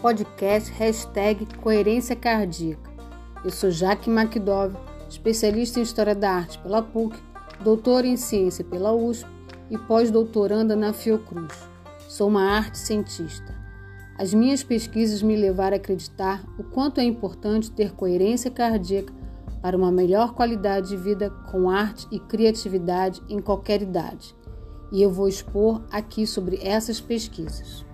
podcast hashtag Coerência Cardíaca. Eu sou Jaque MacDove, especialista em História da Arte pela PUC, doutora em Ciência pela USP e pós-doutoranda na Fiocruz. Sou uma arte cientista. As minhas pesquisas me levaram a acreditar o quanto é importante ter coerência cardíaca para uma melhor qualidade de vida com arte e criatividade em qualquer idade. E eu vou expor aqui sobre essas pesquisas.